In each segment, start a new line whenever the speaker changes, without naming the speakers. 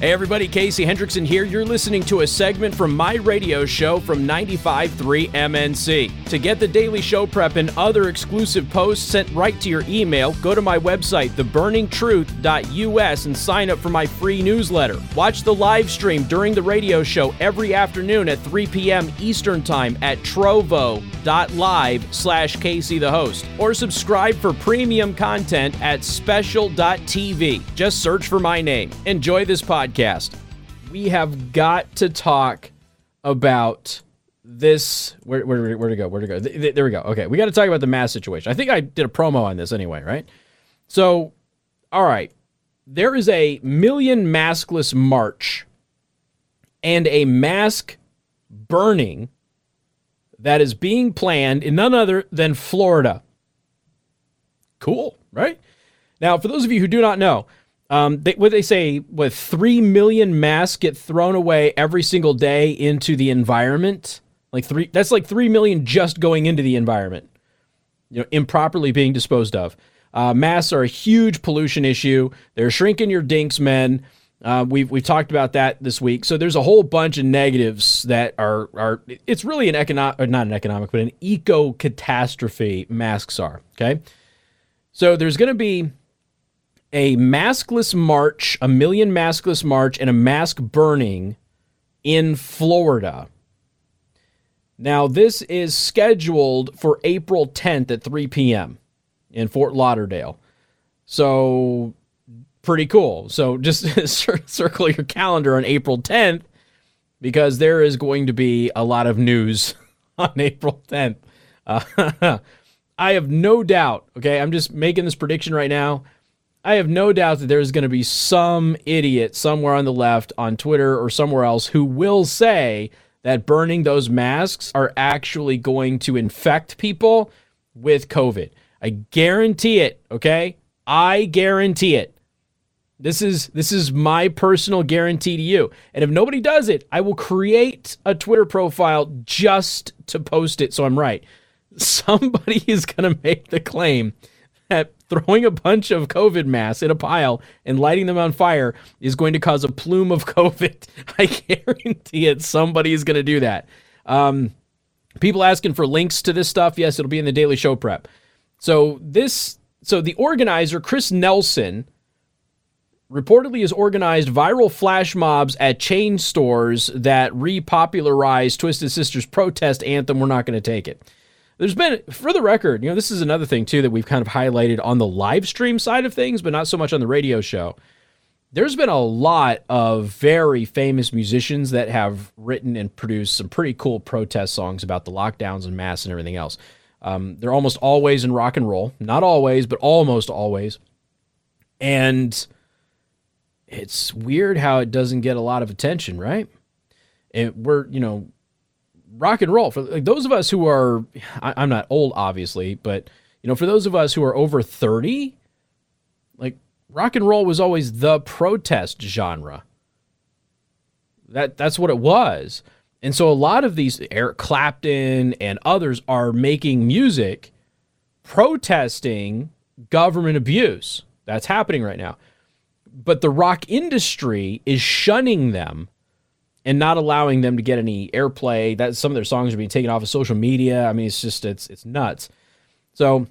Hey everybody, Casey Hendrickson here. You're listening to a segment from my radio show from 95.3 MNC. To get the daily show prep and other exclusive posts sent right to your email, go to my website, theburningtruth.us, and sign up for my free newsletter. Watch the live stream during the radio show every afternoon at 3 p.m. Eastern Time at trovo.live slash Casey the host. Or subscribe for premium content at special.tv. Just search for my name. Enjoy this podcast podcast, we have got to talk about this. Where, where, where to go? Where to go? There we go. Okay, we got to talk about the mass situation. I think I did a promo on this anyway, right? So, all right, there is a million maskless march and a mask burning that is being planned in none other than Florida. Cool, right? Now, for those of you who do not know, um, they, what they say, what three million masks get thrown away every single day into the environment? Like three, that's like three million just going into the environment, you know, improperly being disposed of. Uh, masks are a huge pollution issue. They're shrinking your dinks, men. Uh, we've we've talked about that this week. So there's a whole bunch of negatives that are are. It's really an economic, not an economic, but an eco catastrophe. Masks are okay. So there's going to be a maskless march, a million maskless march, and a mask burning in Florida. Now, this is scheduled for April 10th at 3 p.m. in Fort Lauderdale. So, pretty cool. So, just circle your calendar on April 10th because there is going to be a lot of news on April 10th. Uh, I have no doubt, okay, I'm just making this prediction right now. I have no doubt that there's going to be some idiot somewhere on the left, on Twitter or somewhere else, who will say that burning those masks are actually going to infect people with COVID. I guarantee it, okay? I guarantee it. This is this is my personal guarantee to you. And if nobody does it, I will create a Twitter profile just to post it so I'm right. Somebody is going to make the claim that throwing a bunch of COVID masks in a pile and lighting them on fire is going to cause a plume of COVID. I guarantee it. Somebody is going to do that. Um, people asking for links to this stuff. Yes, it'll be in the daily show prep. So this, so the organizer Chris Nelson reportedly has organized viral flash mobs at chain stores that repopularized Twisted Sister's protest anthem. We're not going to take it. There's been, for the record, you know, this is another thing too that we've kind of highlighted on the live stream side of things, but not so much on the radio show. There's been a lot of very famous musicians that have written and produced some pretty cool protest songs about the lockdowns and masks and everything else. Um, they're almost always in rock and roll, not always, but almost always. And it's weird how it doesn't get a lot of attention, right? And we're, you know, rock and roll. For like those of us who are I, i'm not old obviously but you know for those of us who are over 30 like rock and roll was always the protest genre. That that's what it was. And so a lot of these eric clapton and others are making music protesting government abuse. That's happening right now. But the rock industry is shunning them and not allowing them to get any airplay. That some of their songs are being taken off of social media. I mean, it's just it's it's nuts. So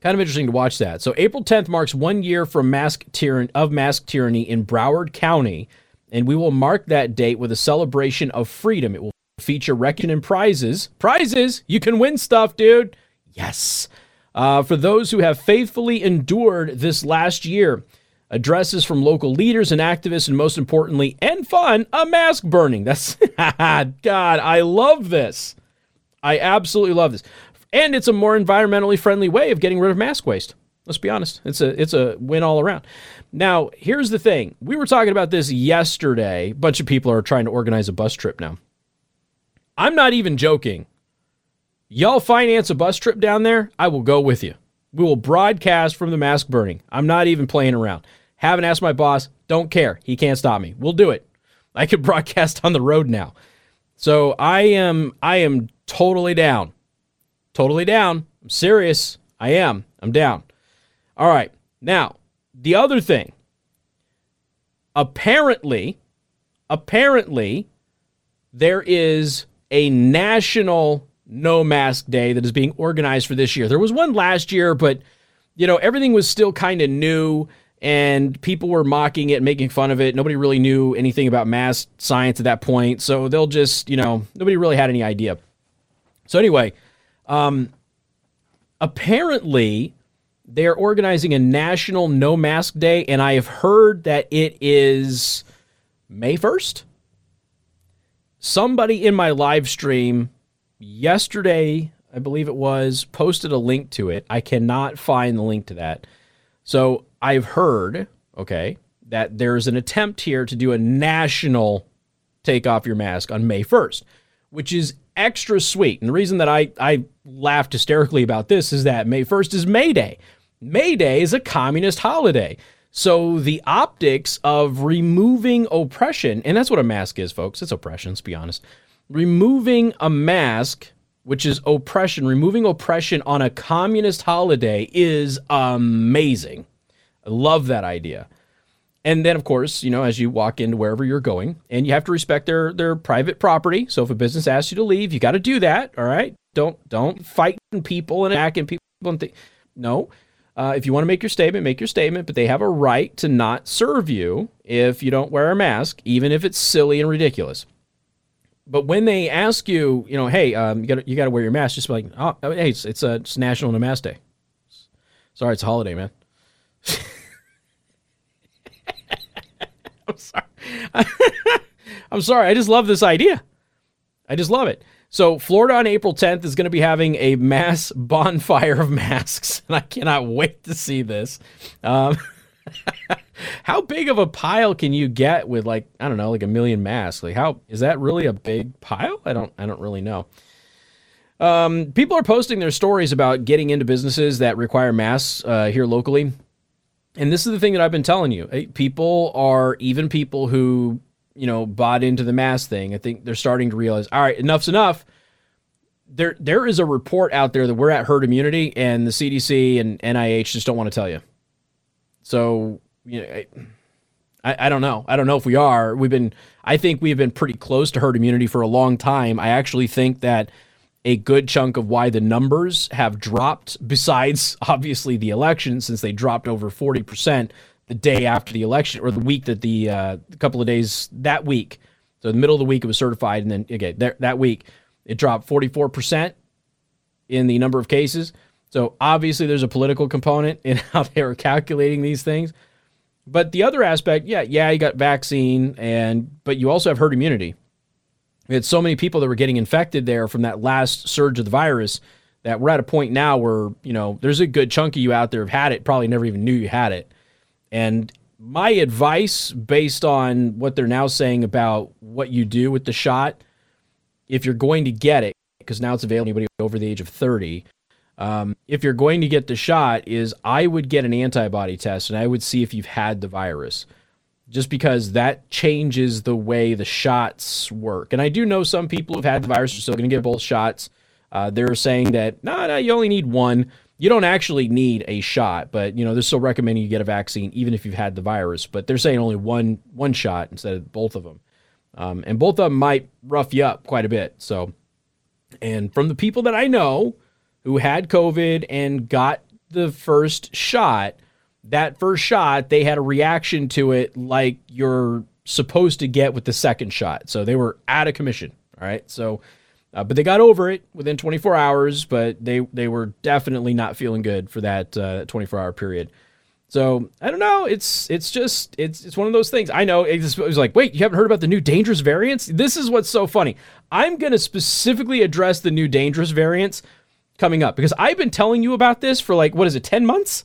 kind of interesting to watch that. So April 10th marks one year from mask tyranny of mask tyranny in Broward County, and we will mark that date with a celebration of freedom. It will feature recognition and prizes. Prizes! You can win stuff, dude. Yes. Uh, for those who have faithfully endured this last year addresses from local leaders and activists, and most importantly, and fun, a mask burning. That's God, I love this. I absolutely love this. And it's a more environmentally friendly way of getting rid of mask waste. Let's be honest. It's a it's a win all around. Now, here's the thing. We were talking about this yesterday. A bunch of people are trying to organize a bus trip now. I'm not even joking. Y'all finance a bus trip down there? I will go with you. We will broadcast from the mask burning. I'm not even playing around. Haven't asked my boss. Don't care. He can't stop me. We'll do it. I could broadcast on the road now. So I am I am totally down. Totally down. I'm serious. I am. I'm down. All right. Now, the other thing. apparently, apparently, there is a national no mask day that is being organized for this year. There was one last year, but you know, everything was still kind of new and people were mocking it, making fun of it. Nobody really knew anything about mask science at that point. So they'll just, you know, nobody really had any idea. So anyway, um, apparently they're organizing a national no mask day, and I have heard that it is May 1st. Somebody in my live stream yesterday, I believe it was, posted a link to it. I cannot find the link to that. So I've heard, okay, that there's an attempt here to do a national take off your mask on May 1st, which is extra sweet. And the reason that I, I laughed hysterically about this is that May 1st is May Day. May Day is a communist holiday. So the optics of removing oppression, and that's what a mask is, folks. It's oppression, let's be honest. Removing a mask, which is oppression, removing oppression on a communist holiday is amazing. I love that idea. And then, of course, you know, as you walk into wherever you're going, and you have to respect their their private property. So if a business asks you to leave, you got to do that. All right, don't don't fight people and attacking people and th- no. Uh, if you want to make your statement, make your statement, but they have a right to not serve you if you don't wear a mask, even if it's silly and ridiculous. But when they ask you, you know, hey, um, you got you got to wear your mask, just be like, oh, hey, it's, it's a it's National Namaste Day. Sorry, it's a holiday, man. I'm sorry. I'm sorry. I just love this idea. I just love it. So, Florida on April 10th is going to be having a mass bonfire of masks, and I cannot wait to see this. Um, how big of a pile can you get with like I don't know, like a million masks? Like, how is that really a big pile? I don't, I don't really know. Um, people are posting their stories about getting into businesses that require masks uh, here locally. And this is the thing that I've been telling you. People are even people who, you know, bought into the mask thing. I think they're starting to realize, all right, enough's enough. There there is a report out there that we're at herd immunity and the CDC and NIH just don't want to tell you. So, you know, I, I don't know. I don't know if we are. We've been I think we've been pretty close to herd immunity for a long time. I actually think that a good chunk of why the numbers have dropped, besides obviously the election, since they dropped over 40% the day after the election or the week that the uh, couple of days that week. So, the middle of the week, it was certified. And then, again, okay, that week, it dropped 44% in the number of cases. So, obviously, there's a political component in how they were calculating these things. But the other aspect, yeah, yeah, you got vaccine, and but you also have herd immunity. We had so many people that were getting infected there from that last surge of the virus that we're at a point now where, you know, there's a good chunk of you out there have had it, probably never even knew you had it. And my advice, based on what they're now saying about what you do with the shot, if you're going to get it, because now it's available to anybody over the age of 30, um, if you're going to get the shot, is I would get an antibody test and I would see if you've had the virus just because that changes the way the shots work. And I do know some people who've had the virus are still going to get both shots. Uh, they're saying that no, no, you only need one. You don't actually need a shot, but you know they're still recommending you get a vaccine even if you've had the virus. But they're saying only one one shot instead of both of them, um, and both of them might rough you up quite a bit. So, and from the people that I know who had COVID and got the first shot that first shot, they had a reaction to it like you're supposed to get with the second shot. So they were out of commission. All right. So, uh, but they got over it within 24 hours, but they, they were definitely not feeling good for that uh, 24 hour period. So I don't know. It's it's just it's it's one of those things. I know it, was like, wait, you haven't heard about the new dangerous variants? This is what's so funny. I'm to specifically address the new dangerous variants coming up because I've been telling you about this for like what is it, 10 months?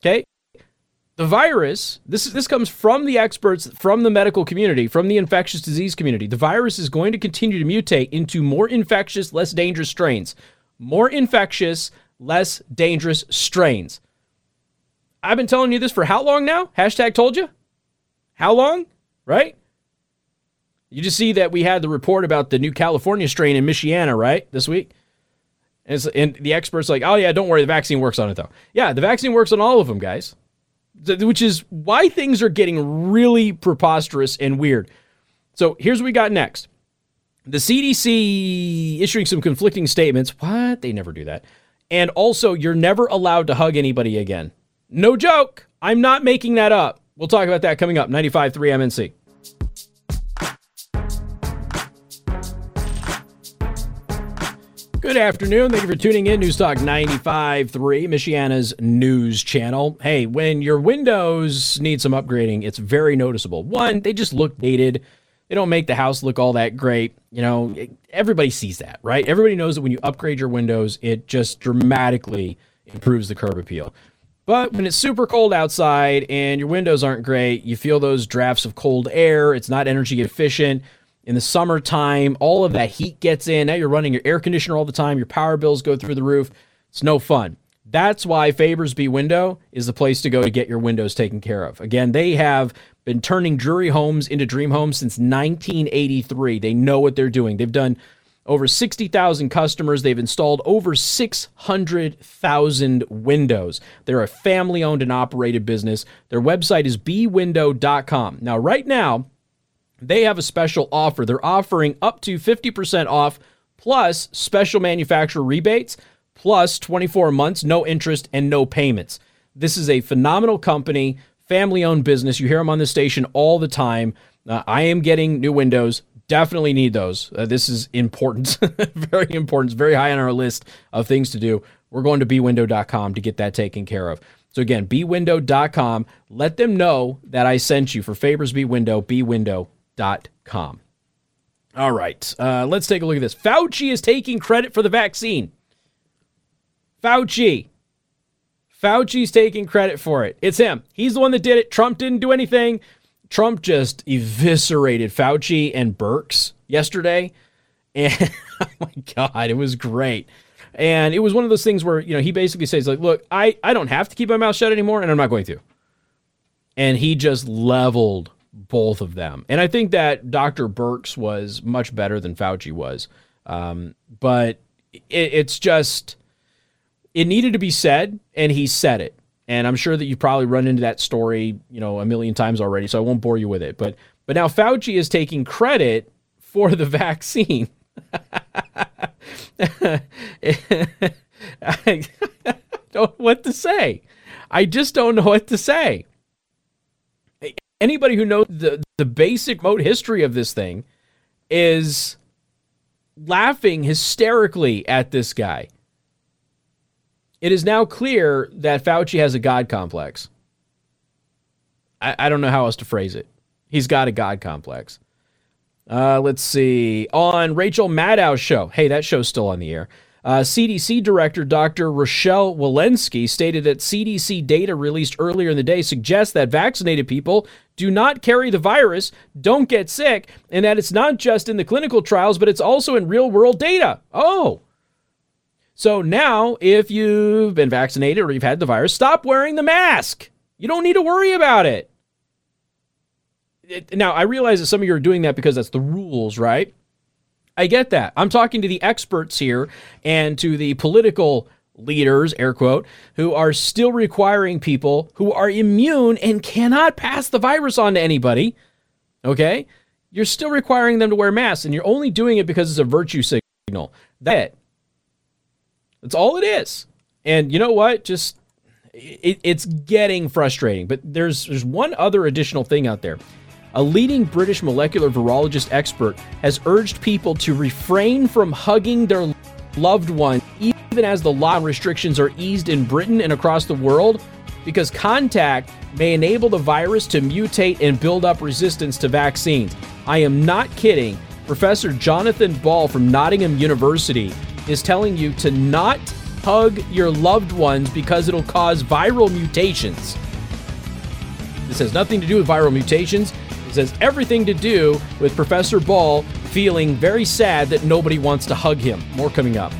Okay? The virus, this is, this comes from the experts from the medical community, from the infectious disease community. The virus is going to continue to mutate into more infectious, less dangerous strains. More infectious, less dangerous strains. I've been telling you this for how long now? Hashtag told you? How long? Right? You just see that we had the report about the new California strain in Michiana, right? This week. And, and the experts like, oh yeah, don't worry, the vaccine works on it though. Yeah, the vaccine works on all of them, guys. which is why things are getting really preposterous and weird. So here's what we got next. The CDC issuing some conflicting statements. What? They never do that. And also, you're never allowed to hug anybody again. No joke. I'm not making that up. We'll talk about that coming up. 95.3 MNC. Good afternoon. Thank you for tuning in. News Talk 95.3, Michiana's news channel. Hey, when your windows need some upgrading, it's very noticeable. One, they just look dated. They don't make the house look all that great. You know, everybody sees that, right? Everybody knows that when you upgrade your windows, it just dramatically improves the curb appeal. But when it's super cold outside and your windows aren't great, you feel those drafts of cold air. It's not energy efficient in the summertime, all of that heat gets in. Now you're running your air conditioner all the time. Your power bills go through the roof. It's no fun. That's why Favors Be Window is the place to go to get your windows taken care of. Again, they have been turning Drury homes into dream homes since 1983. They know what they're doing. They've done over 60,000 customers. They've installed over 600,000 windows. They're a family owned and operated business. Their website is bewindow.com. Now, right now, they have a special offer. They're offering up to 50% off plus special manufacturer rebates plus 24 months, no interest, and no payments. This is a phenomenal company, family owned business. You hear them on the station all the time. Uh, I am getting new windows. Definitely need those. Uh, this is important, very important. It's very high on our list of things to do. We're going to bewindow.com to get that taken care of. So again, bewindow.com. Let them know that I sent you for Favors Be Window, bewindow.com com. All right, uh, let's take a look at this. Fauci is taking credit for the vaccine. Fauci. Fauci's taking credit for it. It's him. He's the one that did it. Trump didn't do anything. Trump just eviscerated Fauci and Birx yesterday. And oh my God, it was great. And it was one of those things where, you know, he basically says, like, look, I, I don't have to keep my mouth shut anymore, and I'm not going to. And he just leveled both of them. And I think that Dr. Birx was much better than Fauci was. Um, but it, it's just, it needed to be said, and he said it. And I'm sure that you've probably run into that story, you know, a million times already, so I won't bore you with it. But but now Fauci is taking credit for the vaccine. I don't know what to say. I just don't know what to say anybody who knows the, the basic mode history of this thing is laughing hysterically at this guy. It is now clear that Fauci has a God complex. I, I don't know how else to phrase it. He's got a God complex. Uh, let's see. On Rachel Maddow's show. Hey, that show's still on the air. Uh, CDC Director Dr. Rochelle Walensky stated that CDC data released earlier in the day suggests that vaccinated people do not carry the virus, don't get sick, and that it's not just in the clinical trials, but it's also in real world data. Oh. So now, if you've been vaccinated or you've had the virus, stop wearing the mask. You don't need to worry about it. now, I realize that some of you are doing that because that's the rules, right? I get that. I'm talking to the experts here and to the political leaders, air quote, who are still requiring people who are immune and cannot pass the virus on to anybody. Okay? You're still requiring them to wear masks, and you're only doing it because it's a virtue signal. That that's all it is. And you know what? Just it, it's getting frustrating. But there's there's one other additional thing out there. A leading British molecular virologist expert has urged people to refrain from hugging their loved one, even as the law restrictions are eased in Britain and across the world, because contact may enable the virus to mutate and build up resistance to vaccines. I am not kidding. Professor Jonathan Ball from Nottingham University is telling you to not hug your loved ones because it'll cause viral mutations. This has nothing to do with viral mutations This has everything to do with Professor Ball feeling very sad that nobody wants to hug him. More coming up.